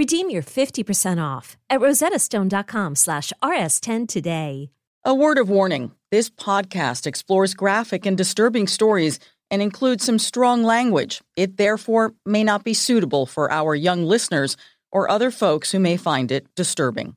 Redeem your 50% off at rosettastone.com slash rs10 today. A word of warning. This podcast explores graphic and disturbing stories and includes some strong language. It therefore may not be suitable for our young listeners or other folks who may find it disturbing.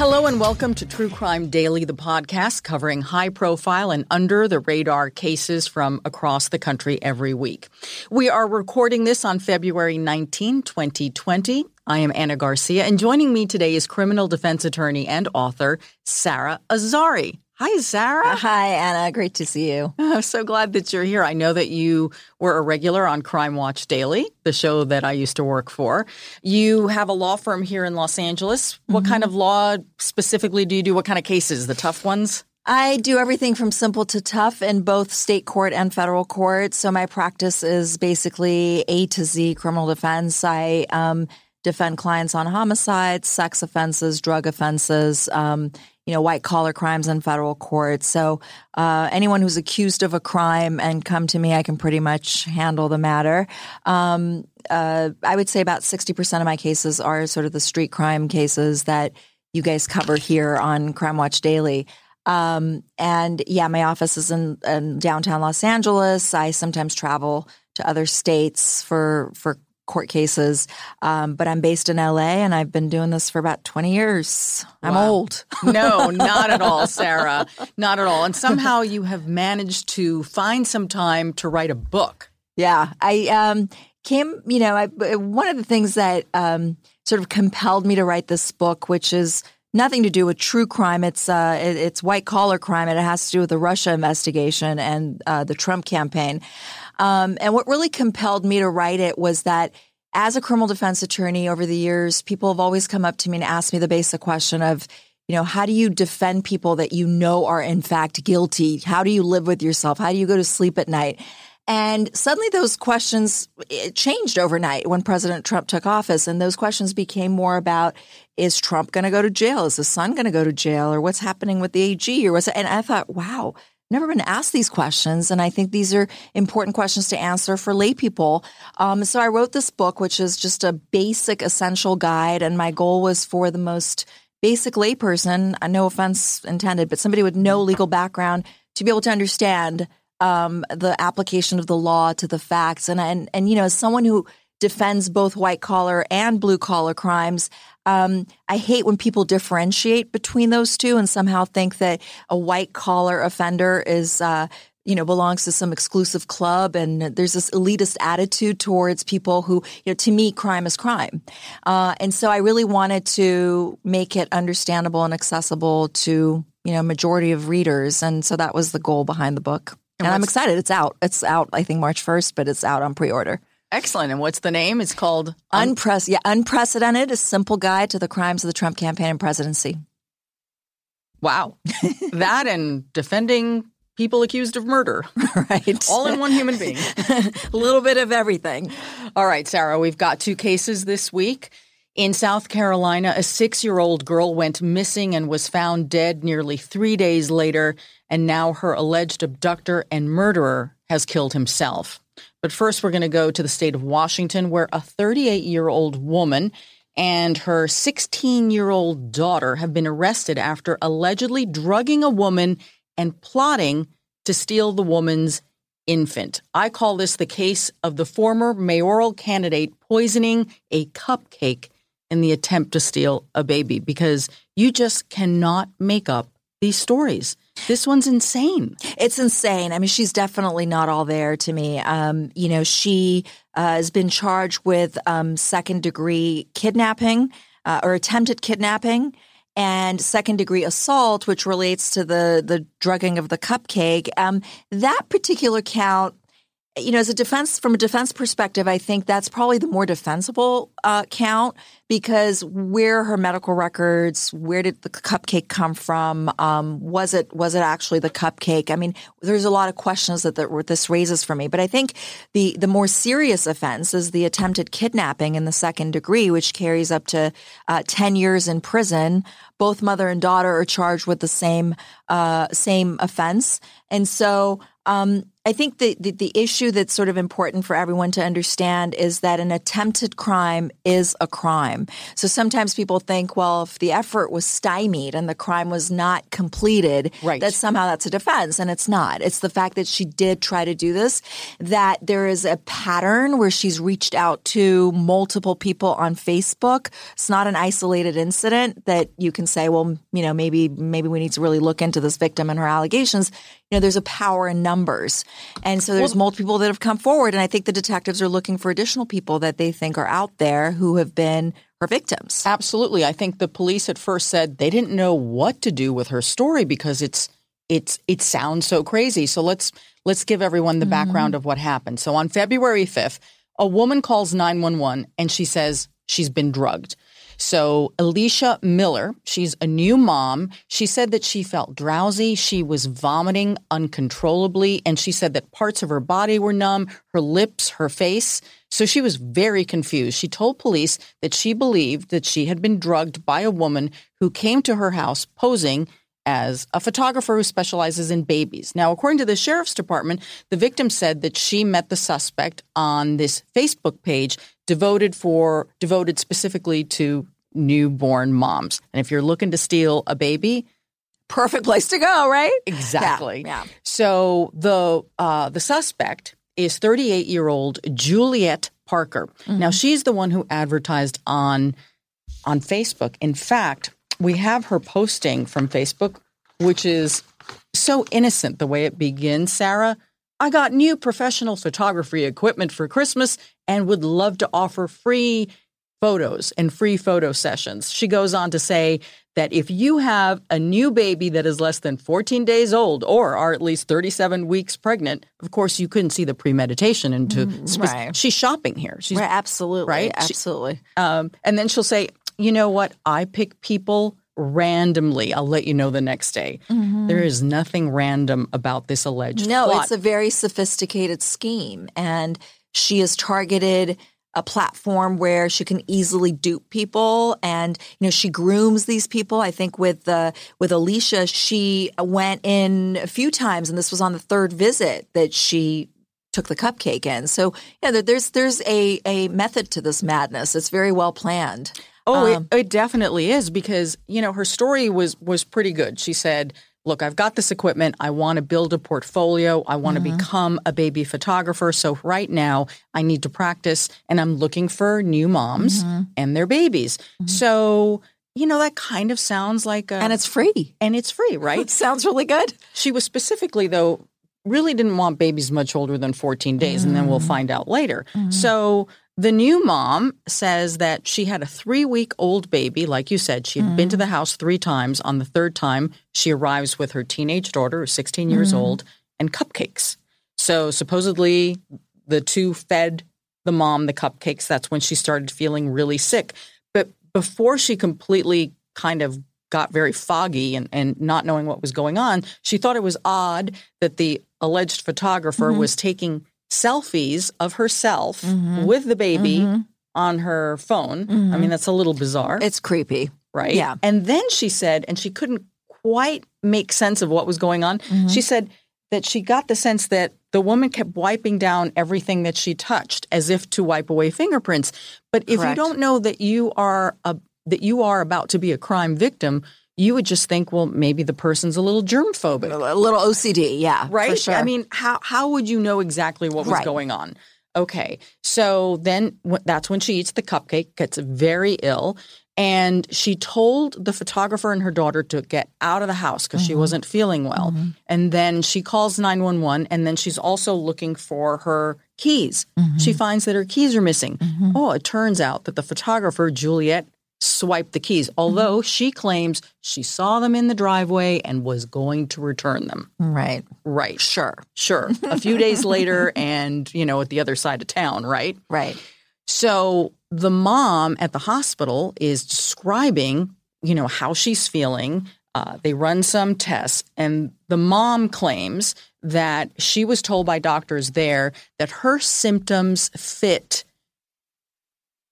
Hello and welcome to True Crime Daily, the podcast covering high profile and under the radar cases from across the country every week. We are recording this on February 19, 2020. I am Anna Garcia, and joining me today is criminal defense attorney and author Sara Azari. Hi, Sara. Hi, Anna. Great to see you. I'm so glad that you're here. I know that you were a regular on Crime Watch Daily, the show that I used to work for. You have a law firm here in Los Angeles. Mm-hmm. What kind of law specifically do you do? What kind of cases? The tough ones? I do everything from simple to tough in both state court and federal court. So my practice is basically A to Z criminal defense. I um, defend clients on homicides, sex offenses, drug offenses. Um, you know, white collar crimes in federal court. So uh, anyone who's accused of a crime and come to me, I can pretty much handle the matter. Um, uh, I would say about 60% of my cases are sort of the street crime cases that you guys cover here on Crime Watch Daily. Um, and yeah, my office is in, in downtown Los Angeles. I sometimes travel to other states for for court cases. Um, but I'm based in LA and I've been doing this for about 20 years. I'm wow. old. no, not at all, Sara. Not at all. And somehow you have managed to find some time to write a book. Yeah. I um, came, you know, I, one of the things that um, sort of compelled me to write this book, which is nothing to do with true crime. It's uh, it, it's white collar crime, and it has to do with the Russia investigation and uh, the Trump campaign. Um, and what really compelled me to write it was that as a criminal defense attorney over the years, people have always come up to me and asked me the basic question of, you know, how do you defend people that you know are in fact guilty? How do you live with yourself? How do you go to sleep at night? And suddenly those questions changed overnight when President Trump took office. And those questions became more about is Trump going to go to jail? Is his son going to go to jail? Or what's happening with the AG? Or what's, and I thought, wow, never been asked these questions. And I think these are important questions to answer for lay people. Um, so I wrote this book, which is just a basic, essential guide. And my goal was for the most basic layperson, no offense intended, but somebody with no legal background to be able to understand um, the application of the law to the facts. And, and, and, you know, as someone who defends both white collar and blue collar crimes, um, I hate when people differentiate between those two and somehow think that a white collar offender is, uh, you know, belongs to some exclusive club, and there's this elitist attitude towards people who, you know, to me, crime is crime, uh, and so I really wanted to make it understandable and accessible to you know majority of readers, and so that was the goal behind the book. And, and I'm excited. It's out. It's out. I think March 1st, but it's out on pre-order. Excellent. And what's the name? It's called Un- yeah, Unprecedented, a simple guide to the crimes of the Trump campaign and presidency. Wow. that and defending people accused of murder. Right. All in one human being. a little bit of everything. All right, Sara, we've got two cases this week. In South Carolina, a six year old girl went missing and was found dead nearly three days later and now her alleged abductor and murderer has killed himself. But first, we're going to go to the state of Washington, where a 38 year old woman and her 16 year old daughter have been arrested after allegedly drugging a woman and plotting to steal the woman's infant. I call this the case of the former mayoral candidate poisoning a cupcake in the attempt to steal a baby because you just cannot make up these stories. This one's insane. It's insane. I mean, she's definitely not all there to me. Um, you know, she uh, has been charged with um, second degree kidnapping uh, or attempted kidnapping and second degree assault, which relates to the the drugging of the cupcake. Um, that particular count you know, as a defense, from a defense perspective, I think that's probably the more defensible uh, count because where her medical records, where did the cupcake come from? Um, was it was it actually the cupcake? I mean, there's a lot of questions that, that this raises for me. But I think the the more serious offense is the attempted kidnapping in the second degree, which carries up to uh, ten years in prison. Both mother and daughter are charged with the same uh, same offense, and so. Um, I think the, the, the issue that's sort of important for everyone to understand is that an attempted crime is a crime. So sometimes people think, well, if the effort was stymied and the crime was not completed, right. that somehow that's a defense, and it's not. It's the fact that she did try to do this, that there is a pattern where she's reached out to multiple people on Facebook. It's not an isolated incident that you can say, well, you know, maybe maybe we need to really look into this victim and her allegations. You know, there's a power in numbers. And so there's well, multiple people that have come forward. And I think the detectives are looking for additional people that they think are out there who have been her victims. Absolutely. I think the police at first said they didn't know what to do with her story because it's it's it sounds so crazy. So let's let's give everyone the mm-hmm. background of what happened. So on February 5th, a woman calls 911 and she says she's been drugged. So, Alicia Miller, she's a new mom. She said that she felt drowsy. She was vomiting uncontrollably. And she said that parts of her body were numb, her lips, her face. So she was very confused. She told police that she believed that she had been drugged by a woman who came to her house posing as a photographer who specializes in babies. Now, according to the sheriff's department, the victim said that she met the suspect on this Facebook page devoted for devoted specifically to newborn moms. And if you're looking to steal a baby, perfect place to go, right? Exactly. Yeah. yeah. So the uh, the suspect is 38 year old Juliette Parker. Mm-hmm. Now she's the one who advertised on on Facebook. In fact, we have her posting from Facebook, which is so innocent the way it begins, Sara. I got new professional photography equipment for Christmas and would love to offer free photos and free photo sessions. She goes on to say that if you have a new baby that is less than 14 days old or are at least 37 weeks pregnant, of course you couldn't see the premeditation into mm, spe- right. she's shopping here. She's right, absolutely, right, absolutely. She, um, and then she'll say, you know what? I pick people randomly. I'll let you know the next day. Mm-hmm. There is nothing random about this alleged No, plot. it's a very sophisticated scheme and she is targeted a platform where she can easily dupe people and you know she grooms these people. I think with uh, with alicia she went in a few times and this was on the third visit that she took the cupcake in. So yeah there's there's a a method to this madness. It's very well planned. Oh, um, it, it definitely is because you know her story was was pretty good. She said, "Look, I've got this equipment. I want to build a portfolio. I want mm-hmm. to become a baby photographer. So right now, I need to practice, and I'm looking for new moms mm-hmm. and their babies. Mm-hmm. So." You know, that kind of sounds like a. And it's free. And it's free, right? sounds really good. She was specifically, though, really didn't want babies much older than 14 days, and then we'll mm. find out later. Mm-hmm. So the new mom says that she had a three week old baby. Like you said, she had mm. been to the house three times. On the third time, she arrives with her teenage daughter, who's 16 years mm. old, and cupcakes. So supposedly, the two fed the mom the cupcakes. That's when she started feeling really sick. But before she completely kind of got very foggy and, and not knowing what was going on, she thought it was odd that the alleged photographer mm-hmm. was taking selfies of herself mm-hmm. with the baby mm-hmm. on her phone. Mm-hmm. I mean, that's a little bizarre. It's creepy. Right? Yeah. And then she said, and she couldn't quite make sense of what was going on. Mm-hmm. She said that she got the sense that the woman kept wiping down everything that she touched as if to wipe away fingerprints. But if Correct. you don't know that you are a that you are about to be a crime victim, you would just think, well, maybe the person's a little germ phobic. A little OCD, yeah, right? sure. I mean, how how would you know exactly what was Right. going on? Okay, so then that's when she eats the cupcake, gets very ill, and she told the photographer and her daughter to get out of the house because Mm-hmm. she wasn't feeling well. And then she calls nine one one, and then she's also looking for her keys. Mm-hmm. She finds that her keys are missing. Oh, it turns out that the photographer Juliette swiped the keys, although she claims she saw them in the driveway and was going to return them. right, Right. sure, Sure. A few days later, and, you know, at the other side of town, right? right. So the mom at the hospital is describing, you know, how she's feeling. Uh, they run some tests, and the mom claims that she was told by doctors there that her symptoms fit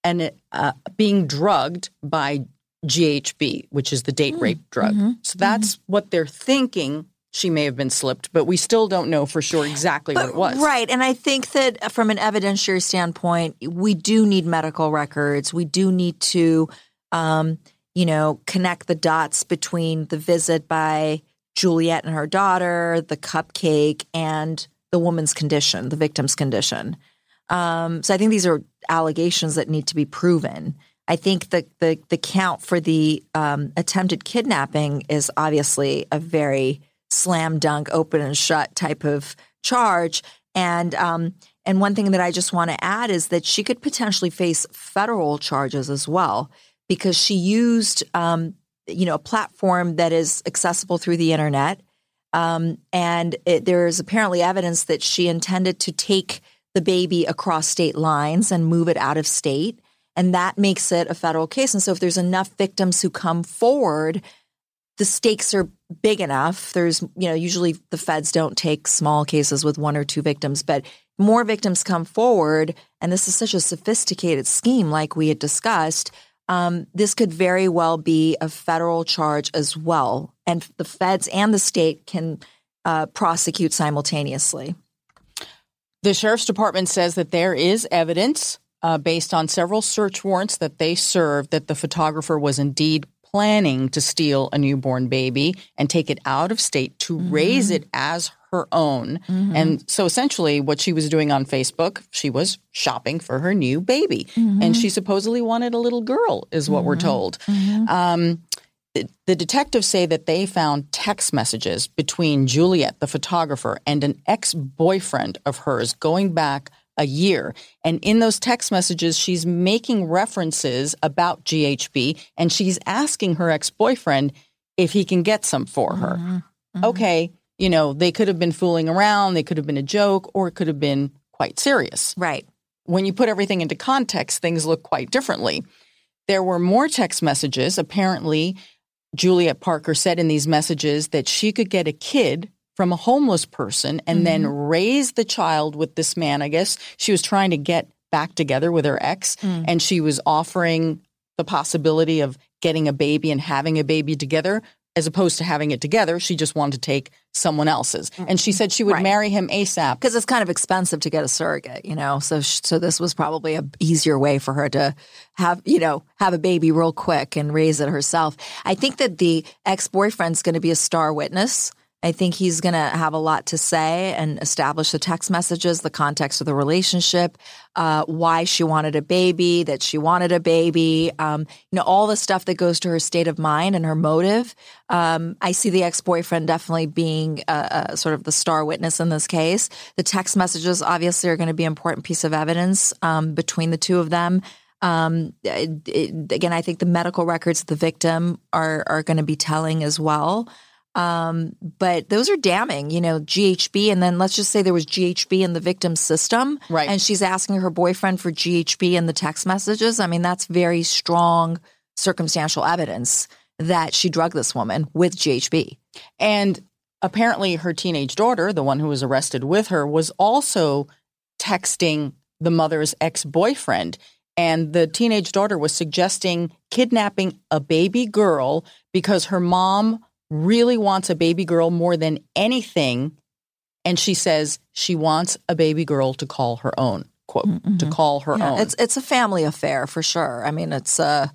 and uh, being drugged by GHB, which is the date rape drug. So that's what they're thinking. She may have been slipped, but we still don't know for sure exactly what it was. Right. And I think that from an evidentiary standpoint, we do need medical records. We do need to, um, you know, connect the dots between the visit by Juliette and her daughter, the cupcake, and the woman's condition, the victim's condition. Um, so I think these are allegations that need to be proven. I think the the, the count for the um, attempted kidnapping is obviously a very slam dunk, open and shut type of charge. And um, and one thing that I just want to add is that she could potentially face federal charges as well because she used um, you know a platform that is accessible through the internet. Um, and it, there is apparently evidence that she intended to take the baby across state lines and move it out of state. And that makes it a federal case. And so, if there's enough victims who come forward, the stakes are big enough. There's, you know, usually the feds don't take small cases with one or two victims, but more victims come forward. And this is such a sophisticated scheme, like we had discussed. Um, this could very well be a federal charge as well. And the feds and the state can uh, prosecute simultaneously. The sheriff's department says that there is evidence uh, based on several search warrants that they served that the photographer was indeed planning to steal a newborn baby and take it out of state to mm-hmm. raise it as her own. Mm-hmm. And so essentially, what she was doing on Facebook, she was shopping for her new baby. Mm-hmm. And she supposedly wanted a little girl, is what we're told. Um, the, the detectives say that they found text messages between Juliette, the photographer, and an ex boyfriend of hers going back a year. And in those text messages, she's making references about GHB and she's asking her ex boyfriend if he can get some for her. Mm-hmm. Mm-hmm. Okay, you know, they could have been fooling around, they could have been a joke, or it could have been quite serious Right. when you put everything into context, things look quite differently. There were more text messages. Apparently, Juliette Parker said in these messages that she could get a kid from a homeless person and then mm-hmm. raise the child with this man. I guess she was trying to get back together with her ex mm. and she was offering the possibility of getting a baby and having a baby together as opposed to having it together. She just wanted to take someone else's. And she said she would Right. marry him ASAP. because it's kind of expensive to get a surrogate, you know. So, so this was probably a easier way for her to have, you know, have a baby real quick and raise it herself. I think that the ex boyfriend's going to be a star witness. I think he's going to have a lot to say and establish the text messages, the context of the relationship, uh, why she wanted a baby, that she wanted a baby, um, you know, all the stuff that goes to her state of mind and her motive. Um, I see the ex boyfriend definitely being a, a sort of the star witness in this case. The text messages obviously are going to be an important piece of evidence um, between the two of them. Um, it, it- again, I think the medical records of the victim are are going to be telling as well. Um, but those are damning, you know, GHB. And then let's just say there was GHB in the victim's system. Right. And she's asking her boyfriend for GHB in the text messages. I mean, that's very strong circumstantial evidence that she drugged this woman with GHB. And apparently, her teenage daughter, the one who was arrested with her, was also texting the mother's ex boyfriend. And the teenage daughter was suggesting kidnapping a baby girl because her mom really wants a baby girl more than anything. And she says she wants a baby girl to call her own, quote, mm-hmm. to call her yeah, own. It's, it's a family affair for sure. I mean, it's, uh,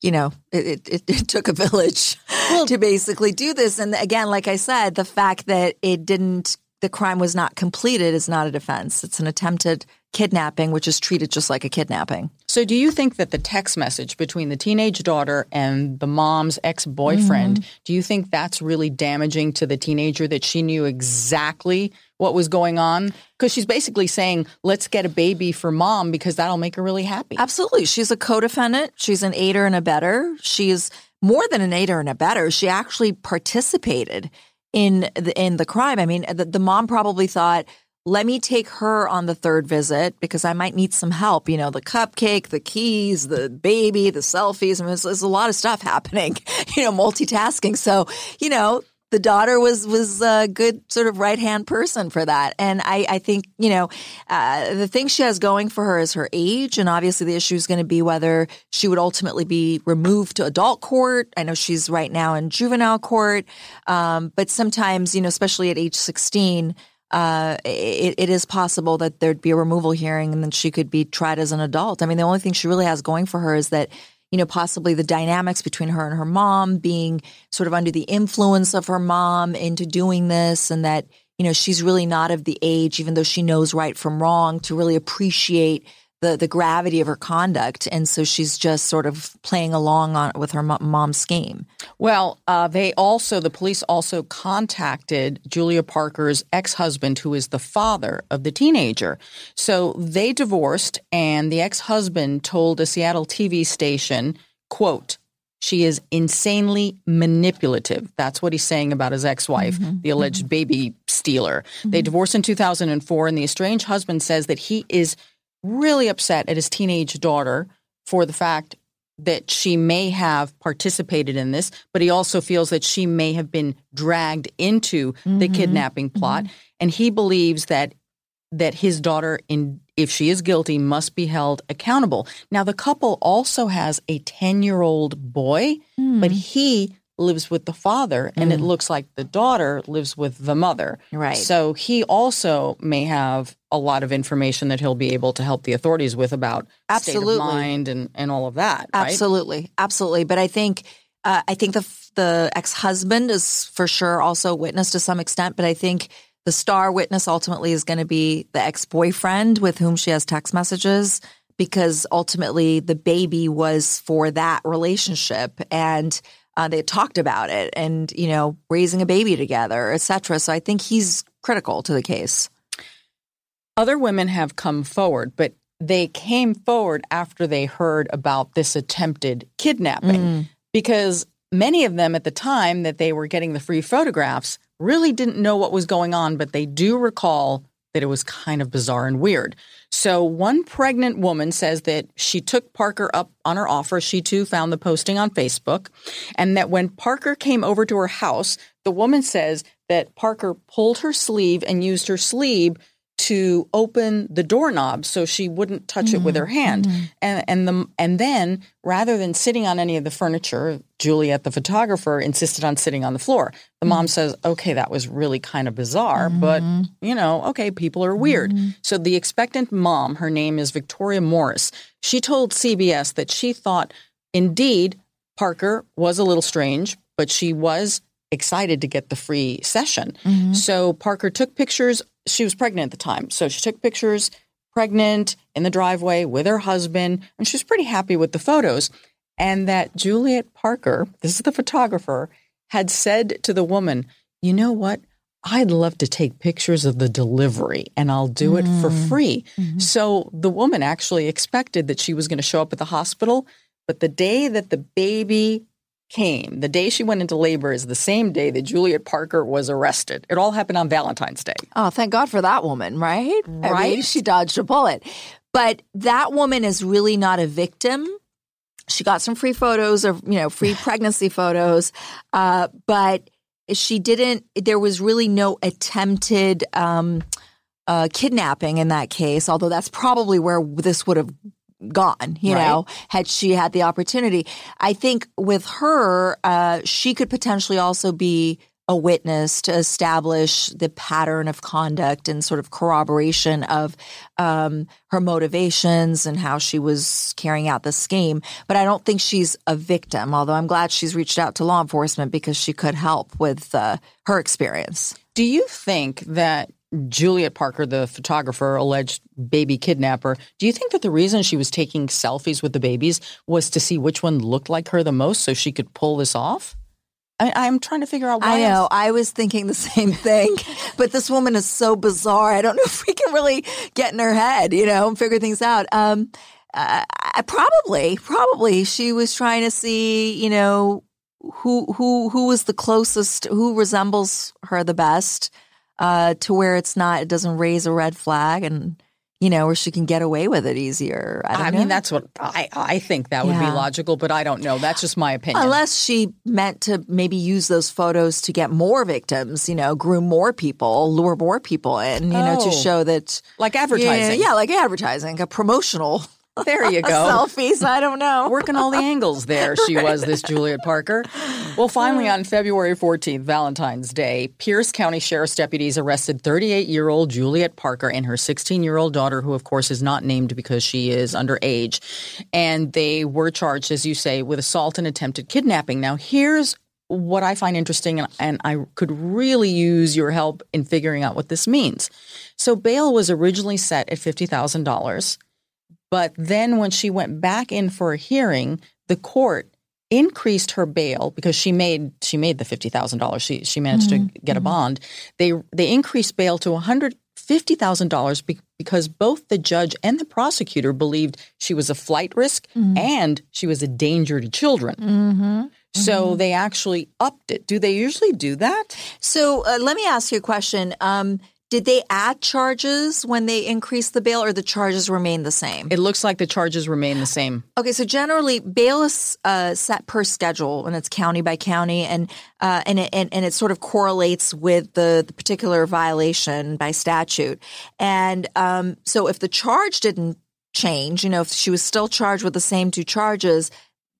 you know, it, it, it took a village well, to basically do this. And again, like I said, the fact that it didn't, the crime was not completed is not a defense. It's an attempted kidnapping, which is treated just like a kidnapping. So, do you think that the text message between the teenage daughter and the mom's ex boyfriend, mm-hmm. do you think that's really damaging to the teenager that she knew exactly what was going on? Because she's basically saying, let's get a baby for mom because that'll make her really happy. Absolutely. She's a co defendant, she's an aider and abetter. She's more than an aider and abetter. She actually participated in the, in the crime. I mean, the, the mom probably thought, let me take her on the third visit because I might need some help. You know, the cupcake, the keys, the baby, the selfies. I mean, there's, a lot of stuff happening, you know, multitasking. So, you know, the daughter was was a good sort of right hand person for that, and I, I think you know uh, the thing she has going for her is her age, and obviously the issue is going to be whether she would ultimately be removed to adult court. I know she's right now in juvenile court, um, but sometimes you know, especially at age sixteen uh, it, it is possible that there'd be a removal hearing and then she could be tried as an adult. I mean, the only thing she really has going for her is that, you know, possibly the dynamics between her and her mom being sort of under the influence of her mom into doing this and that, you know, she's really not of the age, even though she knows right from wrong, to really appreciate the the gravity of her conduct, and so she's just sort of playing along on with her mom's scheme. Well, uh, they also the police also contacted Julia Parker's ex husband, who is the father of the teenager. So they divorced, and the ex husband told a Seattle TV station, "quote." She is insanely manipulative. That's what he's saying about his ex wife, mm-hmm. the alleged mm-hmm. baby stealer. Mm-hmm. They divorced in 2004, and the estranged husband says that he is really upset at his teenage daughter for the fact that she may have participated in this, but he also feels that she may have been dragged into mm-hmm. the kidnapping plot. Mm-hmm. And he believes that that his daughter in if she is guilty must be held accountable. Now the couple also has a 10-year-old boy, mm. but he lives with the father and mm. it looks like the daughter lives with the mother. Right. So he also may have a lot of information that he'll be able to help the authorities with about Absolutely. state of mind and, and all of that. Right? Absolutely. Absolutely. But I think uh, I think the the ex-husband is for sure also witness to some extent, but I think the star witness ultimately is going to be the ex-boyfriend with whom she has text messages because ultimately the baby was for that relationship and uh, they talked about it and, you know, raising a baby together, etc. So I think he's critical to the case. Other women have come forward, but they came forward after they heard about this attempted kidnapping mm. because many of them at the time that they were getting the free photographs really didn't know what was going on, but they do recall that it was kind of bizarre and weird. So, one pregnant woman says that she took Parker up on her offer. She too found the posting on Facebook. And that when Parker came over to her house, the woman says that Parker pulled her sleeve and used her sleeve to open the doorknob so she wouldn't touch mm-hmm. it with her mm-hmm. hand. Mm-hmm. And and the and then rather than sitting on any of the furniture, Juliette the photographer insisted on sitting on the floor. The mm-hmm. mom says, "Okay, that was really kind of bizarre, but mm-hmm. you know, okay, people are weird." Mm-hmm. So the expectant mom, her name is Victoria Morris. She told CBS that she thought indeed Parker was a little strange, but she was excited to get the free session. Mm-hmm. So Parker took pictures. She was pregnant at the time. So she took pictures pregnant in the driveway with her husband, and she was pretty happy with the photos. And that Juliette Parker, this is the photographer, had said to the woman, You know what? I'd love to take pictures of the delivery and I'll do it mm. for free. Mm-hmm. So the woman actually expected that she was going to show up at the hospital. But the day that the baby came, the day she went into labor is the same day that Juliette Parker was arrested. It all happened on Valentine's Day. Oh, thank God for that woman, right? Right. I mean, she dodged a bullet. But that woman is really not a victim. She got some free photos of, you know, free pregnancy photos, uh, but she didn't, there was really no attempted um, uh, kidnapping in that case, although that's probably where this would have gone, you Right. know, had she had the opportunity. I think with her, uh, she could potentially also be a witness to establish the pattern of conduct and sort of corroboration of um, her motivations and how she was carrying out the scheme. But I don't think she's a victim, although I'm glad she's reached out to law enforcement because she could help with uh, her experience. Do you think that Juliette Parker, the photographer, alleged baby kidnapper, do you think that the reason she was taking selfies with the babies was to see which one looked like her the most so she could pull this off? I, I'm trying to figure out why. I know. I was thinking the same thing, but this woman is so bizarre. I don't know if we can really get in her head, you know, and figure things out. Um, uh, I- probably, probably she was trying to see, you know, who who who was the closest, who resembles her the best, uh, to where it's not, it doesn't raise a red flag, and you know, where she can get away with it easier. I, don't I know. mean, that's what I, I think that would be logical, but I don't know. That's just my opinion. Unless she meant to maybe use those photos to get more victims, you know, groom more people, lure more people in, you know, Oh. to show that like advertising. Yeah, yeah, like advertising, a promotional There you go. selfies. I don't know. Working all the angles there, she was, this Juliette Parker. Well, finally, uh. on February 14th, Valentine's Day, Pierce County Sheriff's deputies arrested 38 year old Juliette Parker and her 16 year old daughter, who, of course, is not named because she is underage. And they were charged, as you say, with assault and attempted kidnapping. Now, here's what I find interesting, and, and I could really use your help in figuring out what this means. So, bail was originally set at $50,000. But then when she went back in for a hearing, the court increased her bail because she made she made the fifty thousand dollars. She she managed to mm-hmm. get a mm-hmm. bond. They they increased bail to one hundred fifty thousand dollars because both the judge and the prosecutor believed she was a flight risk mm-hmm. and she was a danger to children. So they actually upped it. Do they usually do that? So uh, let me ask you a question. Um, did they add charges when they increased the bail, or the charges remain the same? It looks like the charges remain the same. Okay, so generally bail is uh, set per schedule, and it's county by county, and uh, and, it, and and it sort of correlates with the, the particular violation by statute. And um, so, if the charge didn't change, you know, if she was still charged with the same two charges,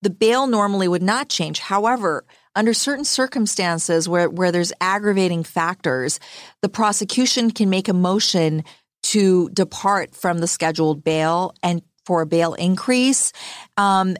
the bail normally would not change. However, under certain circumstances where, where there's aggravating factors, the prosecution can make a motion to depart from the scheduled bail and for a bail increase. Um,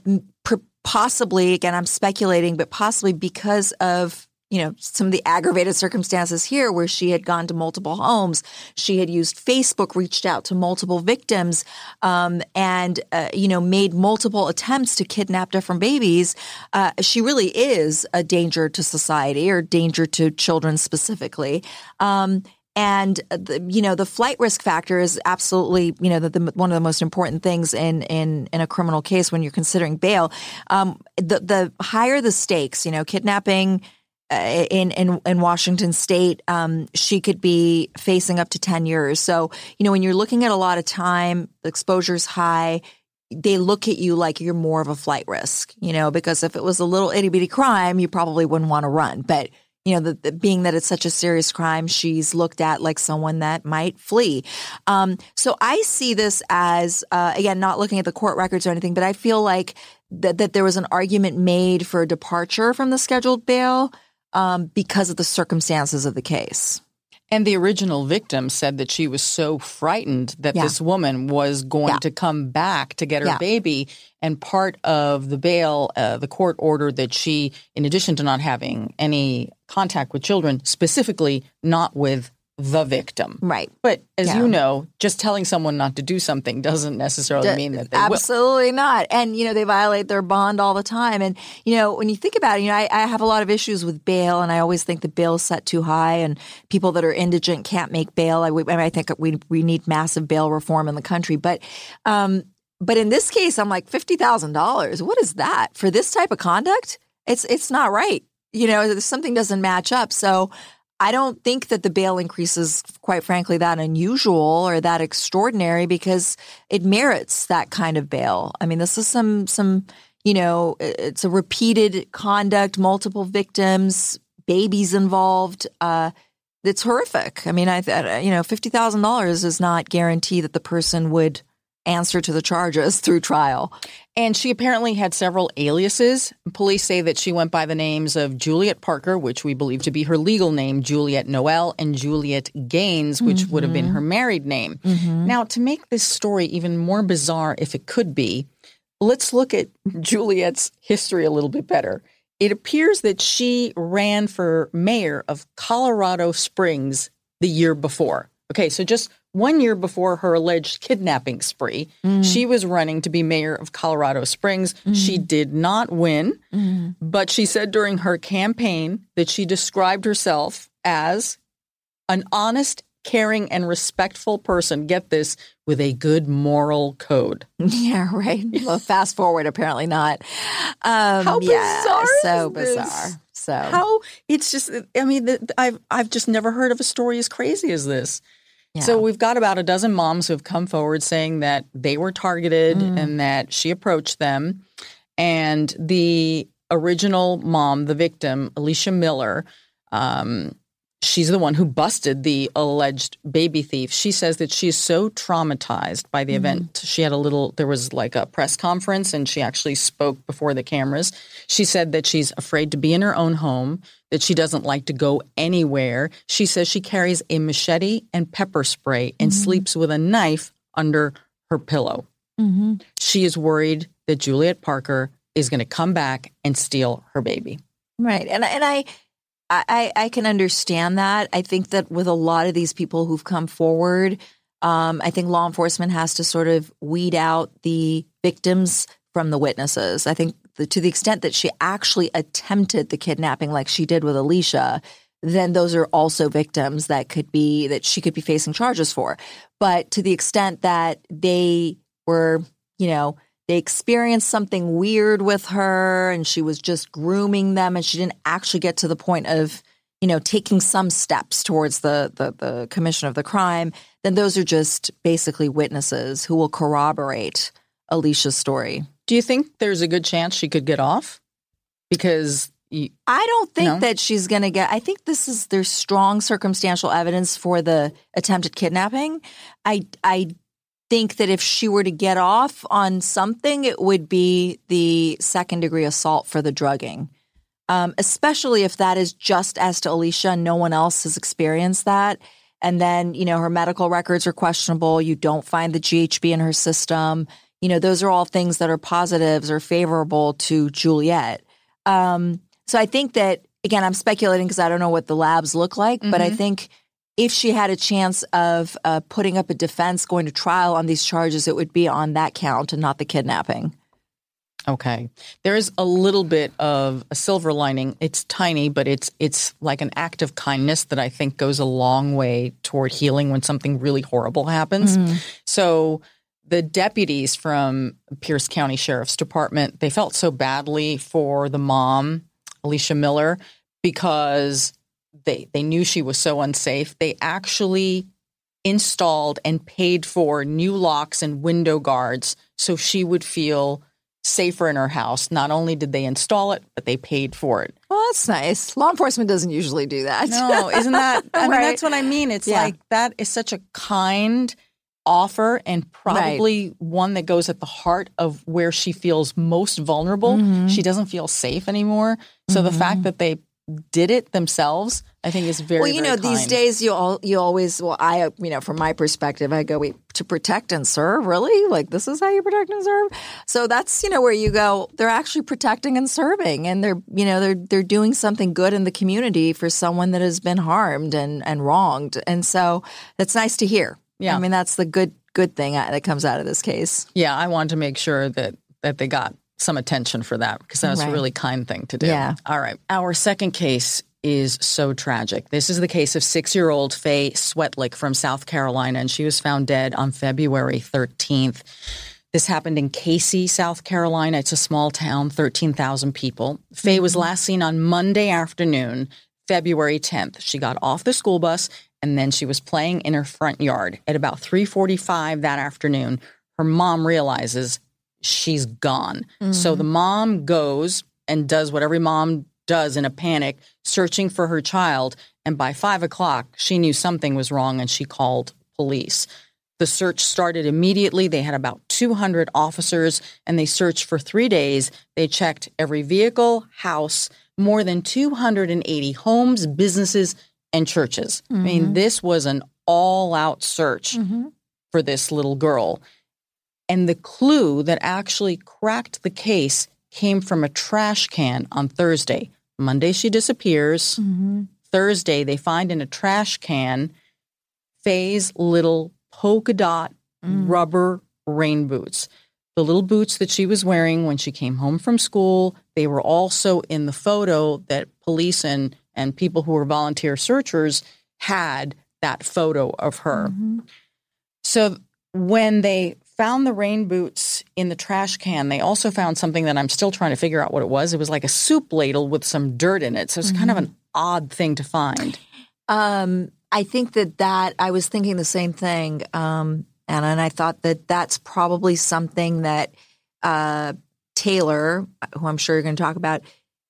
possibly, again, I'm speculating, but possibly because of you know some of the aggravated circumstances here where she had gone to multiple homes. She had used facebook reached out to multiple victims um, and uh, you know made multiple attempts to kidnap different babies. Uh, she really is a danger to society or danger to children specifically. Um, and the, you know the flight risk factor is absolutely you know the, the, one of the most important things in in in a criminal case when you're considering bail. Um, the the higher the stakes, you know, kidnapping in in in Washington State, um, she could be facing up to ten years. So you know when you're looking at a lot of time, the exposure's high. They look at you like you're more of a flight risk, you know, because if it was a little itty bitty crime, you probably wouldn't want to run. But you know, the, the, being that it's such a serious crime, she's looked at like someone that might flee. Um, so I see this as, uh, again, not looking at the court records or anything, but I feel like that, that there was an argument made for departure from the scheduled bail um, because of the circumstances of the case. And the original victim said that she was so frightened that Yeah. this woman was going Yeah. to come back to get her Yeah. baby. And part of the bail, uh, the court ordered that she, in addition to not having any contact with children, specifically not with the victim. Right. But as Yeah. you know, just telling someone not to do something doesn't necessarily mean that they will. Absolutely not. And, you know, they violate their bond all the time. And, you know, when you think about it, you know, I, I have a lot of issues with bail, and I always think the bail set too high, and people that are indigent can't make bail. I, I think we, we need massive bail reform in the country. But, um, but in this case, I'm like $50,000. What is that for this type of conduct? It's, it's not right. You know, something doesn't match up. So, I don't think that the bail increase is, quite frankly, that unusual or that extraordinary because it merits that kind of bail. I mean, this is some some you know, it's a repeated conduct, multiple victims, babies involved. Uh, it's horrific. I mean, I you know, fifty thousand dollars does not guarantee that the person would answer to the charges through trial. And she apparently had several aliases. Police say that she went by the names of Juliette Parker, which we believe to be her legal name, Juliette Noel, and Juliette Gaines, which mm-hmm. would have been her married name. Mm-hmm. Now, to make this story even more bizarre, if it could be, let's look at Juliette's history a little bit better. It appears that she ran for mayor of Colorado Springs the year before. Okay, so just one year before her alleged kidnapping spree, mm. she was running to be mayor of Colorado Springs. Mm. She did not win, mm. but she said during her campaign that she described herself as an honest, caring, and respectful person. Get this, with a good moral code. Yeah, right. Well, fast forward, apparently not. Um, How yeah, bizarre! So bizarre. So how it's just. I mean, the, I've I've just never heard of a story as crazy as this. Yeah. So we've got about a dozen moms who have come forward saying that they were targeted mm. and that she approached them. And the original mom, the victim, Alicia Miller, um, she's the one who busted the alleged baby thief. She says that she's so traumatized by the mm-hmm. event. She had a little, there was like a press conference and she actually spoke before the cameras. She said that she's afraid to be in her own home, that she doesn't like to go anywhere. She says she carries a machete and pepper spray and mm-hmm. sleeps with a knife under her pillow. Mm-hmm. She is worried that Juliette Parker is going to come back and steal her baby. Right. And, and I, I, I can understand that. I think that with a lot of these people who've come forward, um, I think law enforcement has to sort of weed out the victims from the witnesses. I think the, to the extent that she actually attempted the kidnapping, like she did with Alicia, then those are also victims that could be that she could be facing charges for. But to the extent that they were, you know, they experienced something weird with her and she was just grooming them and she didn't actually get to the point of you know taking some steps towards the, the, the commission of the crime then those are just basically witnesses who will corroborate alicia's story do you think there's a good chance she could get off because you, I don't think no? that she's going to get. I think this is there's strong circumstantial evidence for the attempted kidnapping. I I think that if she were to get off on something, it would be the second degree assault for the drugging. Um, especially if that is just as to Alicia, no one else has experienced that. And then, you know, her medical records are questionable. You don't find the GHB in her system. You know, those are all things that are positives or favorable to Juliette. Um, so I think that, again, I'm speculating because I don't know what the labs look like, mm-hmm. but I mm-hmm. think if she had a chance of uh, putting up a defense, going to trial on these charges, it would be on that count and not the kidnapping. Okay. There is a little bit of a silver lining. It's tiny, but it's it's like an act of kindness that I think goes a long way toward healing when something really horrible happens. Mm-hmm. So the deputies from Pierce County Sheriff's Department, they felt so badly for the mom, Alicia Miller, because they they knew she was so unsafe. They actually installed and paid for new locks and window guards so she would feel safer in her house. Not only did they install it, but they paid for it. Well, that's nice. Law enforcement doesn't usually do that. No, isn't that? I right. mean, that's what I mean. It's yeah. like that is such a kind offer and probably right. one that goes at the heart of where she feels most vulnerable. Mm-hmm. She doesn't feel safe anymore. So mm-hmm. the fact that they did it themselves, I think is very well. You know, kind. these days you all you always well, I you know, from my perspective, I go wait to protect and serve. Really, like this is how you protect and serve. So that's you know where you go. They're actually protecting and serving, and they're you know they're they're doing something good in the community for someone that has been harmed and and wronged, and so that's nice to hear. Yeah, I mean that's the good good thing uh, that comes out of this case. Yeah, I wanted to make sure that that they got some attention for that because that was right. a really kind thing to do. Yeah. All right. Our second case is so tragic. This is the case of six year old Faye Swetlik from South Carolina, and she was found dead on February 13th. This happened in Cayce, South Carolina. It's a small town, 13,000 people. Faye mm-hmm. was last seen on Monday afternoon, February 10th. She got off the school bus and then she was playing in her front yard. At about 3:45 that afternoon, her mom realizes she's gone. Mm-hmm. So the mom goes and does what every mom does in a panic, searching for her child. And by five o'clock, she knew something was wrong and she called police. The search started immediately. They had about 200 officers and they searched for three days. They checked every vehicle, house, more than 280 homes, businesses, and churches. Mm-hmm. I mean, mm-hmm. this was an all out search mm-hmm. for this little girl. And the clue that actually cracked the case came from a trash can on Thursday. Monday, she disappears. Mm-hmm. Thursday, they find in a trash can Faye's little polka dot mm. rubber rain boots. The little boots that she was wearing when she came home from school, they were also in the photo that police and, and people who were volunteer searchers had that photo of her. Mm-hmm. So when they found the rain boots in the trash can, they also found something that I'm still trying to figure out what it was. It was like a soup ladle with some dirt in it. So it's mm-hmm. kind of mm-hmm. an odd thing to find. Um, I think that that I was thinking the same thing, um, Anna, and I thought that that's probably something that uh, Taylor, who I'm sure you're going to talk about,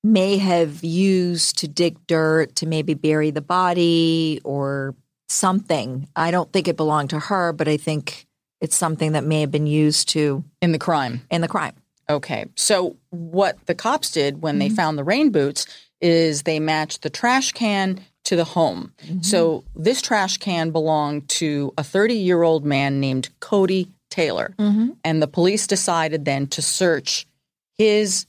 may have used to dig dirt to maybe bury the body or something. I don't think it belonged to her, but I think it's something that may have been used to in the crime. In the crime. Okay. So what the cops did when mm-hmm. they found the rain boots is they matched the trash can to the home. Mm-hmm. So this trash can belonged to a 30 year old man named Cody Taylor. Mm-hmm. And the police decided then to search his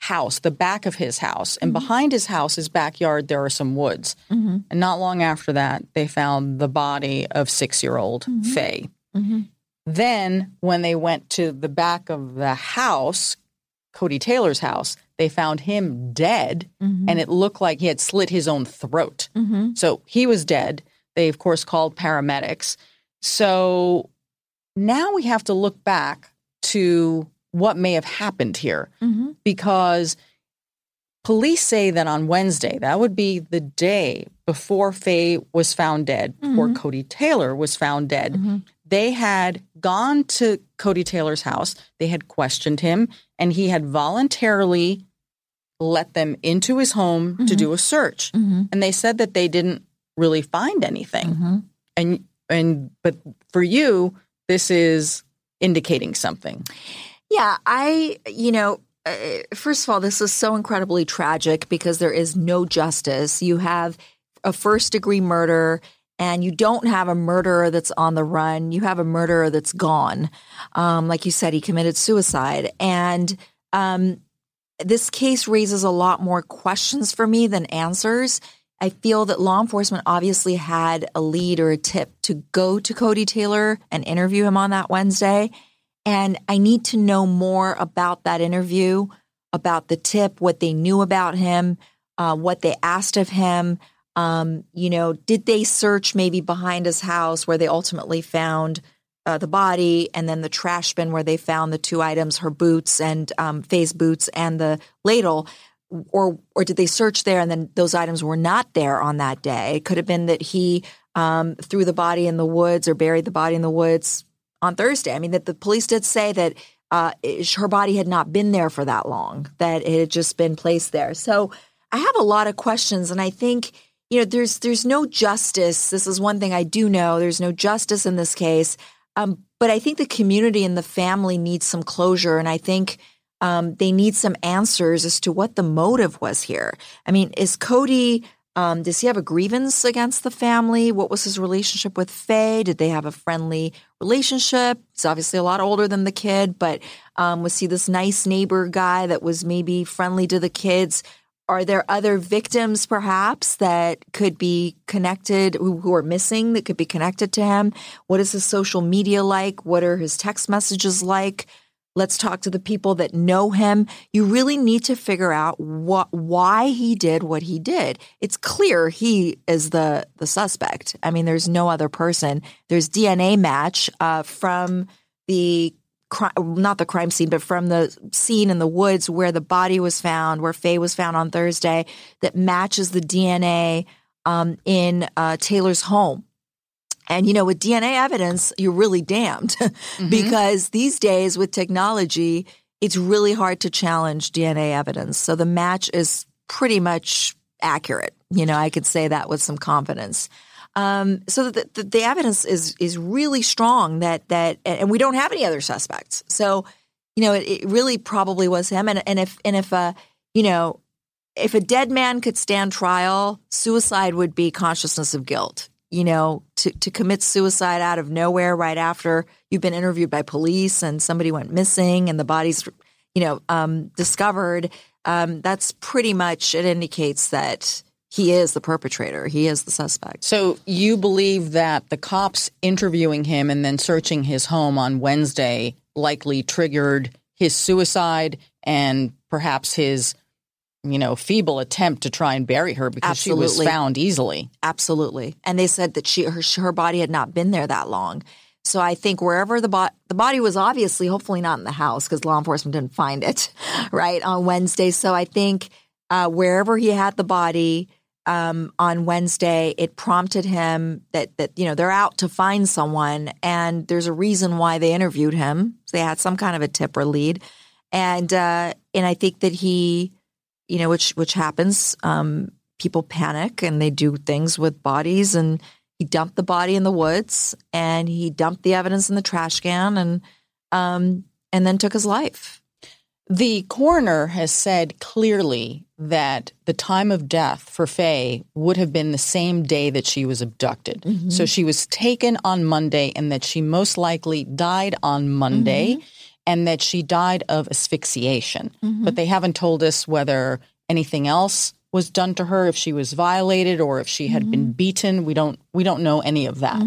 house, the back of his house. And mm-hmm. behind his house, his backyard, there are some woods. Mm-hmm. And not long after that, they found the body of six year old mm-hmm. Faye. Mm-hmm. Then, when they went to the back of the house, Cody Taylor's house, they found him dead mm-hmm. and it looked like he had slit his own throat. Mm-hmm. So he was dead. They, of course, called paramedics. So now we have to look back to what may have happened here mm-hmm. because police say that on Wednesday, that would be the day before Faye was found dead, before mm-hmm. Cody Taylor was found dead, mm-hmm. they had gone to Cody Taylor's house. They had questioned him and he had voluntarily let them into his home mm-hmm. to do a search. Mm-hmm. And they said that they didn't really find anything. Mm-hmm. And and but for you this is indicating something. Yeah, I you know uh, first of all, this is so incredibly tragic because there is no justice. You have a first degree murder and you don't have a murderer that's on the run. You have a murderer that's gone. Um, like you said, he committed suicide. And um, this case raises a lot more questions for me than answers. I feel that law enforcement obviously had a lead or a tip to go to Cody Taylor and interview him on that Wednesday. And I need to know more about that interview, about the tip, what they knew about him, uh, what they asked of him. Um, you know, did they search maybe behind his house where they ultimately found uh, the body and then the trash bin where they found the two items, her boots and um, Faye's boots and the ladle? Or, or did they search there and then those items were not there on that day? It could have been that he um, threw the body in the woods or buried the body in the woods on Thursday. I mean, that the police did say that uh, her body had not been there for that long, that it had just been placed there. So I have a lot of questions, and I think you know, there's there's no justice. This is one thing I do know. There's no justice in this case. Um, but I think the community and the family needs some closure, and I think um, they need some answers as to what the motive was here. I mean, is Cody? Um, does he have a grievance against the family? What was his relationship with Faye? Did they have a friendly relationship? He's obviously a lot older than the kid, but um, was he this nice neighbor guy that was maybe friendly to the kids? Are there other victims perhaps that could be connected, who, are missing, that could be connected to him? What is his social media like? What are his text messages like? Let's talk to the people that know him. You really need to figure out what why he did what he did. It's clear he is the the suspect. I mean, there's no other person. There's DNA match uh, from the not the crime scene, but from the scene in the woods where the body was found, where Faye was found on Thursday, that matches the DNA um, in uh, Taylor's home. And you know, with DNA evidence, you're really damned mm-hmm. because these days with technology, it's really hard to challenge DNA evidence. So the match is pretty much accurate. You know, I could say that with some confidence. Um, so the, the, the evidence is is really strong that that, and we don't have any other suspects. So, you know, it, it really probably was him. And and if and if uh, you know, if a dead man could stand trial, suicide would be consciousness of guilt. You know, to to commit suicide out of nowhere right after you've been interviewed by police and somebody went missing and the body's, you know, um, discovered. Um, that's pretty much it indicates that he is the perpetrator. He is the suspect. So you believe that the cops interviewing him and then searching his home on Wednesday likely triggered his suicide and perhaps his you know feeble attempt to try and bury her because Absolutely. she was found easily. Absolutely. And they said that she her, her body had not been there that long. So I think wherever the bo- the body was obviously hopefully not in the house because law enforcement didn't find it right on Wednesday. So I think uh, wherever he had the body, um, on Wednesday, it prompted him that that you know they're out to find someone, and there's a reason why they interviewed him. So they had some kind of a tip or lead, and uh, and I think that he, you know, which which happens. Um, people panic and they do things with bodies, and he dumped the body in the woods, and he dumped the evidence in the trash can, and um, and then took his life. The coroner has said clearly that the time of death for Faye would have been the same day that she was abducted. Mm-hmm. So she was taken on Monday and that she most likely died on Monday mm-hmm. and that she died of asphyxiation. Mm-hmm. But they haven't told us whether anything else was done to her if she was violated or if she had been mm-hmm. beaten. We don't we don't know any of that.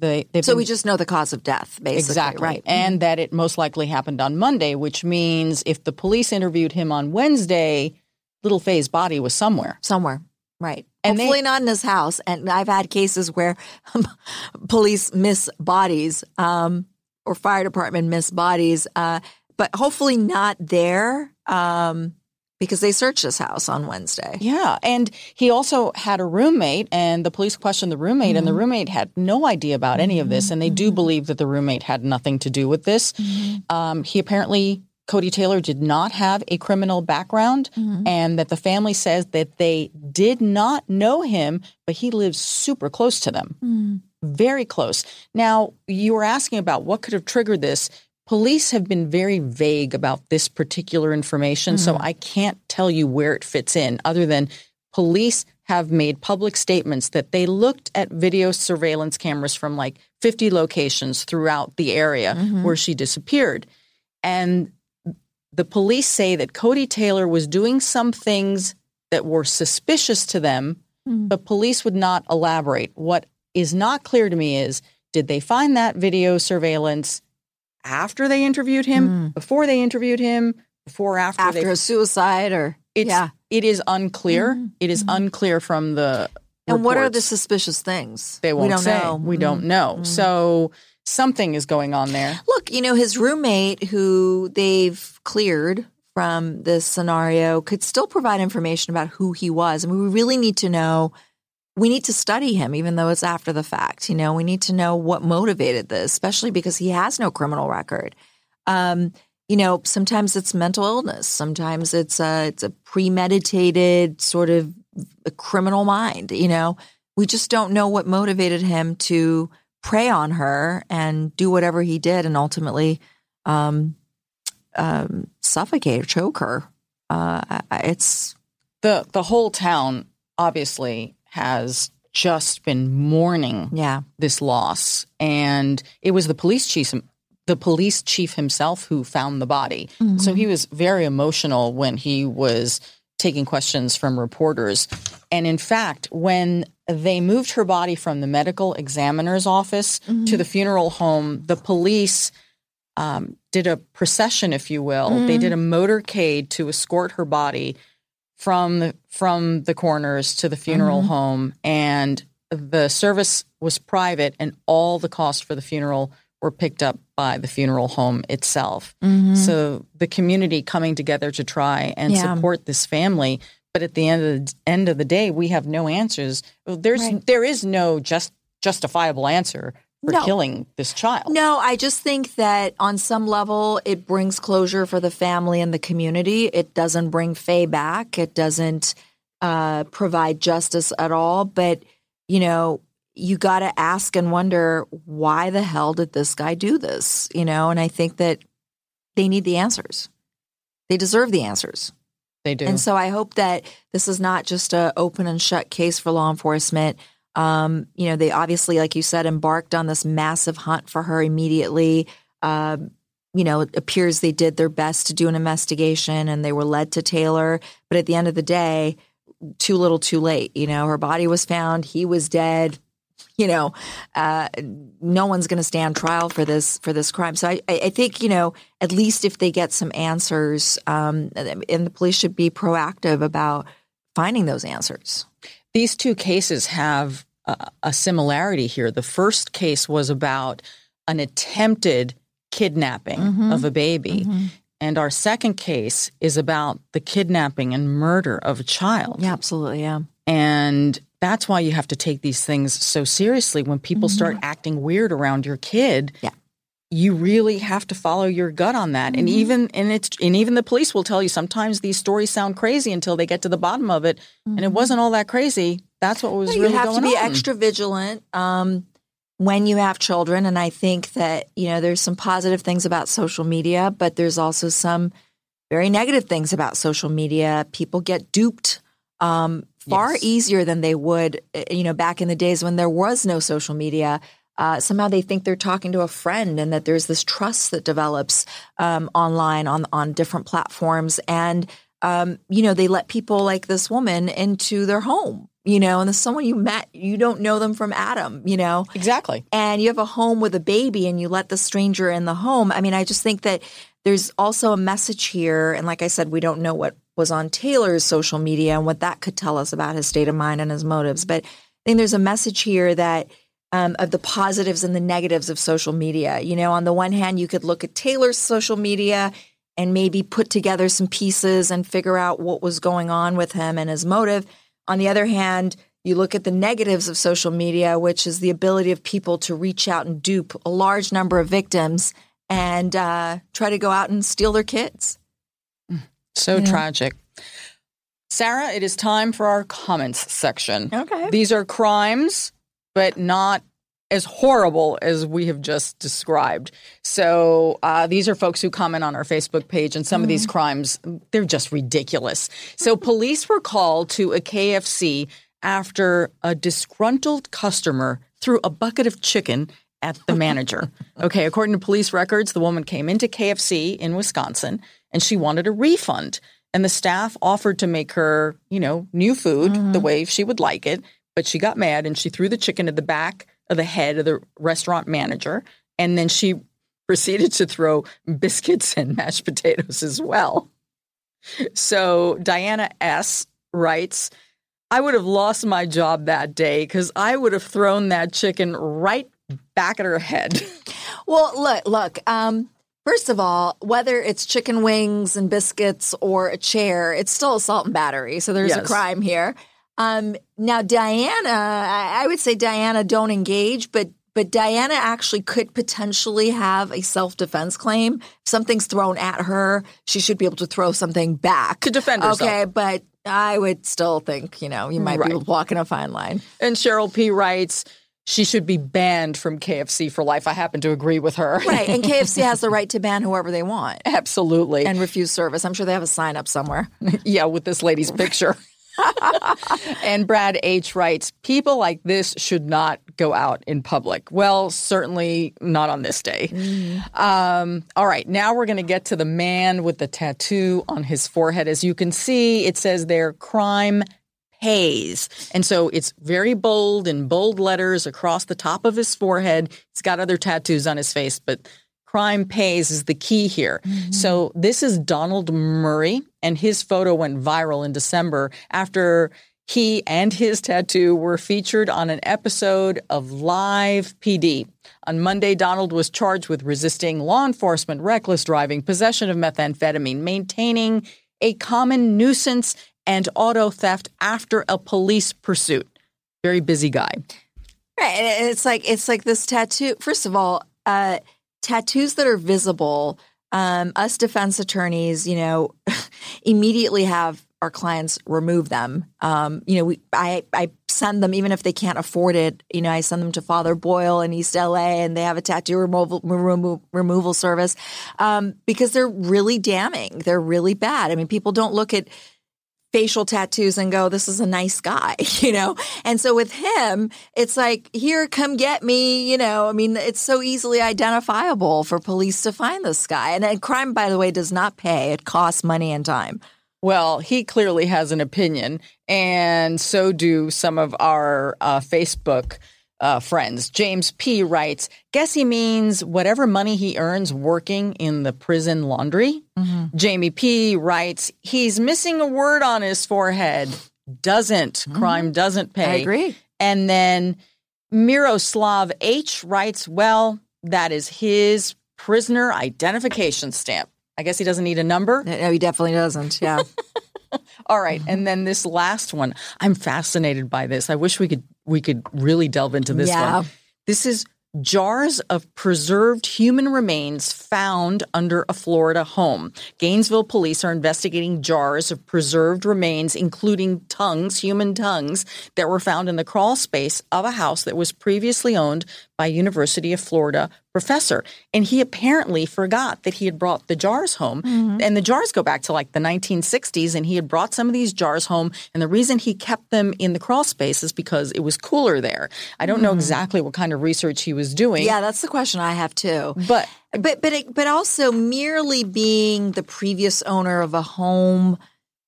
They, so been, we just know the cause of death, basically, exactly, right? And mm-hmm. that it most likely happened on Monday, which means if the police interviewed him on Wednesday, little Faye's body was somewhere, somewhere, right? And Hopefully they, not in his house. And I've had cases where police miss bodies um, or fire department miss bodies, uh, but hopefully not there. Um, because they searched his house on Wednesday. Yeah. And he also had a roommate, and the police questioned the roommate, mm-hmm. and the mm-hmm. roommate had no idea about any of this. And they do mm-hmm. believe that the roommate had nothing to do with this. Mm-hmm. Um, he apparently, Cody Taylor, did not have a criminal background, mm-hmm. and that the family says that they did not know him, but he lives super close to them. Mm. Very close. Now, you were asking about what could have triggered this police have been very vague about this particular information, mm-hmm. so I can't tell you where it fits in other than police have made public statements that they looked at video surveillance cameras from like 50 locations throughout the area mm-hmm. where she disappeared. And the police say that Cody Taylor was doing some things that were suspicious to them, mm-hmm. but police would not elaborate. What is not clear to me is did they find that video surveillance? After they interviewed him, mm. before they interviewed him, before after after they, a suicide or it's yeah. it is unclear. Mm-hmm. It is mm-hmm. unclear from the And what are the suspicious things? They won't we don't say. Know. We mm-hmm. don't know. Mm-hmm. So something is going on there. Look, you know, his roommate who they've cleared from this scenario could still provide information about who he was. and we really need to know we need to study him, even though it's after the fact. You know, we need to know what motivated this, especially because he has no criminal record. Um, you know, sometimes it's mental illness. Sometimes it's a it's a premeditated sort of criminal mind. You know, we just don't know what motivated him to prey on her and do whatever he did, and ultimately um, um, suffocate or choke her. Uh, it's the the whole town obviously has just been mourning yeah. this loss. And it was the police chief the police chief himself who found the body. Mm-hmm. So he was very emotional when he was taking questions from reporters. And in fact, when they moved her body from the medical examiner's office mm-hmm. to the funeral home, the police um, did a procession, if you will. Mm-hmm. They did a motorcade to escort her body from the, from the coroners to the funeral mm-hmm. home, and the service was private, and all the costs for the funeral were picked up by the funeral home itself. Mm-hmm. So the community coming together to try and yeah. support this family. But at the end of the end of the day, we have no answers. There's right. there is no just justifiable answer for no. killing this child. No, I just think that on some level it brings closure for the family and the community. It doesn't bring Faye back. It doesn't uh, provide justice at all. But you know, you got to ask and wonder why the hell did this guy do this? You know, and I think that they need the answers. They deserve the answers. They do. And so I hope that this is not just a open and shut case for law enforcement. Um, you know, they obviously, like you said, embarked on this massive hunt for her immediately. Um, you know, it appears they did their best to do an investigation and they were led to Taylor. But at the end of the day, too little, too late. You know, her body was found, he was dead you know, uh, no one's going to stand trial for this for this crime. So I, I think you know at least if they get some answers, um, and the police should be proactive about finding those answers. These two cases have a, a similarity here. The first case was about an attempted kidnapping mm-hmm. of a baby. Mm-hmm. And our second case is about the kidnapping and murder of a child. Yeah, absolutely. Yeah. And that's why you have to take these things so seriously. When people mm-hmm. start acting weird around your kid, yeah. You really have to follow your gut on that. Mm-hmm. And even and it's and even the police will tell you sometimes these stories sound crazy until they get to the bottom of it, mm-hmm. and it mm-hmm. wasn't all that crazy. That's what was really You have to be on. extra vigilant. Um, when you have children, and I think that you know there's some positive things about social media, but there's also some very negative things about social media. People get duped um, far yes. easier than they would, eh, you know, back in the days when there was no social media. Uh, somehow they think they're talking to a friend, and that there's this trust that develops um, online on on different platforms, and um, you know they let people like this woman into their home, you know, and there's someone you met, you don't know them from Adam, you know, exactly, and you have a home with a baby, and you let the stranger in the home. I mean, I just think that there's also a message here, and like I said, we don't know what was on Taylor's social media and what that could tell us about his state of mind and his motives. But I think there's a message here that um, of the positives and the negatives of social media. You know, on the one hand, you could look at Taylor's social media and maybe put together some pieces and figure out what was going on with him and his motive. On the other hand, you look at the negatives of social media, which is the ability of people to reach out and dupe a large number of victims and uh, try to go out and steal their kids. So yeah. tragic. Sara, it is time for our comments section. Okay. These are crimes, but not as horrible as we have just described. So uh, these are folks who comment on our Facebook page, and some mm. of these mm. crimes, they're just ridiculous. So police were called to a KFC after a disgruntled customer threw a bucket of chicken at the manager. okay, according to police records, the woman came into KFC in Wisconsin and she wanted a refund. And the staff offered to make her, you know, new food mm-hmm. the way she would like it. But she got mad and she threw the chicken at the back of the head of the restaurant manager. And then she proceeded to throw biscuits and mashed potatoes as well. So Diana S. writes, I would have lost my job that day because I would have thrown that chicken right back at her head. Well, look, look. Um, First of all, whether it's chicken wings and biscuits or a chair, it's still assault and battery. So there's yes. a crime here. Um, now, Diana, I would say Diana, don't engage, but but Diana actually could potentially have a self defense claim. If something's thrown at her, she should be able to throw something back to defend herself. Okay, but I would still think you know you might right. be walking a fine line. And Cheryl P writes she should be banned from KFC for life. I happen to agree with her. Right. And KFC has the right to ban whoever they want. Absolutely. And refuse service. I'm sure they have a sign up somewhere. yeah, with this lady's picture. and Brad H writes, people like this should not go out in public. Well, certainly not on this day. Mm. Um, all right, now we're going to get to the man with the tattoo on his forehead. As you can see, it says there, crime pays. And so it's very bold in bold letters across the top of his forehead. He's got other tattoos on his face, but crime pays is the key here. Mm-hmm. So this is Donald Murray, and his photo went viral in December after he and his tattoo were featured on an episode of Live PD. On Monday, Donald was charged with resisting law enforcement, reckless driving, possession of methamphetamine, maintaining a common nuisance, and auto theft after a police pursuit. Very busy guy. Right. And it's like it's like this tattoo. First of all, uh, tattoos that are visible, um, us defense attorneys, you know, immediately have our clients remove them. Um, you know, we I I send them even if they can't afford it. You know, I send them to Father Boyle in East LA, and they have a tattoo removal remo- removal service um, because they're really damning. They're really bad. I mean, people don't look at facial tattoos and go, this is a nice guy, you know? And so with him, it's like, here, come get me, you know? I mean, it's so easily identifiable for police to find this guy. And, and crime, by the way, does not pay. It costs money and time. Well, he clearly has an opinion, and so do some of our uh, Facebook uh, friends. James P. writes, Guess he means whatever money he earns working in the prison laundry. Mm-hmm. Jamie P. writes, He's missing a word on his forehead. Doesn't. Mm-hmm. Crime doesn't pay. I agree. And then Miroslav H. writes, Well, that is his prisoner identification stamp. I guess he doesn't need a number. No, he definitely doesn't. Yeah. All right, and then this last one. I'm fascinated by this. I wish we could we could really delve into this yeah. one. This is jars of preserved human remains found under a Florida home. Gainesville police are investigating jars of preserved remains, including tongues, human tongues, that were found in the crawl space of a house that was previously owned by University of Florida professor. And he apparently forgot that he had brought the jars home. Mm-hmm. And the jars go back to like the 1960s. And he had brought some of these jars home. And the reason he kept them in the crawl space is because it was cooler there. I don't mm-hmm. know exactly what kind of research he was doing. Yeah, that's the question I have too. But but but it, but also merely being the previous owner of a home,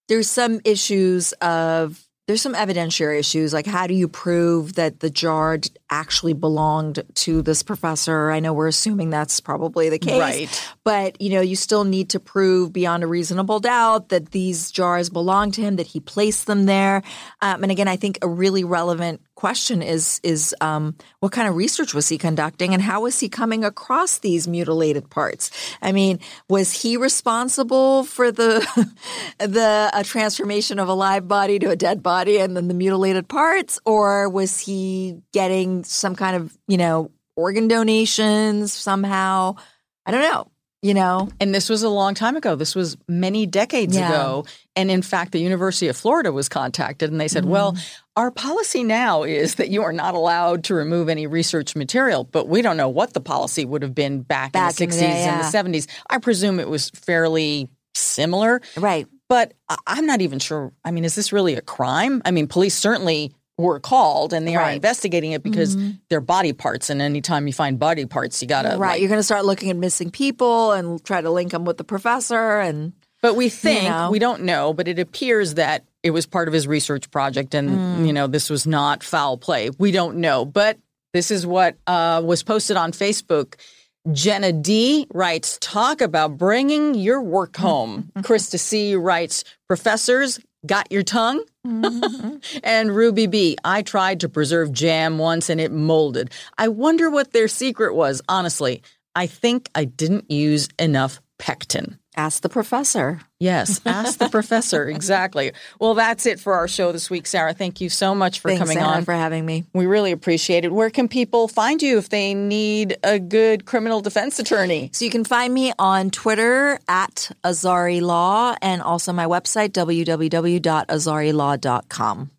there's some issues of there's some evidentiary issues like how do you prove that the jar actually belonged to this professor i know we're assuming that's probably the case right. but you know you still need to prove beyond a reasonable doubt that these jars belong to him that he placed them there um, and again i think a really relevant question is is um, what kind of research was he conducting and how was he coming across these mutilated parts? I mean, was he responsible for the the uh, transformation of a live body to a dead body and then the mutilated parts, or was he getting some kind of you know organ donations somehow? I don't know you know and this was a long time ago this was many decades yeah. ago and in fact the university of florida was contacted and they said mm-hmm. well our policy now is that you are not allowed to remove any research material but we don't know what the policy would have been back, back in the 60s in the, yeah. and the 70s i presume it was fairly similar right but i'm not even sure i mean is this really a crime i mean police certainly were called and they right. are investigating it because mm-hmm. they're body parts and anytime you find body parts you gotta right like, you're gonna start looking at missing people and try to link them with the professor and but we think you know. we don't know but it appears that it was part of his research project and mm. you know this was not foul play we don't know but this is what uh, was posted on facebook Jenna D writes, talk about bringing your work home. Krista C writes, professors, got your tongue? Mm-hmm. and Ruby B, I tried to preserve jam once and it molded. I wonder what their secret was, honestly. I think I didn't use enough pectin. Ask the professor. Yes, ask the professor. Exactly. Well, that's it for our show this week, Sara. Thank you so much for Thanks, coming Sara, on. for having me. We really appreciate it. Where can people find you if they need a good criminal defense attorney? So you can find me on Twitter at Azari Law and also my website, www.azarilaw.com.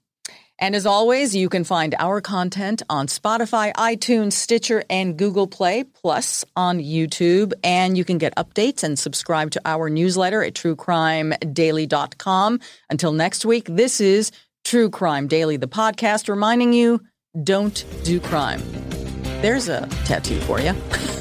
And as always, you can find our content on Spotify, iTunes, Stitcher, and Google Play, plus on YouTube. And you can get updates and subscribe to our newsletter at truecrimedaily.com. Until next week, this is True Crime Daily, the podcast reminding you don't do crime. There's a tattoo for you.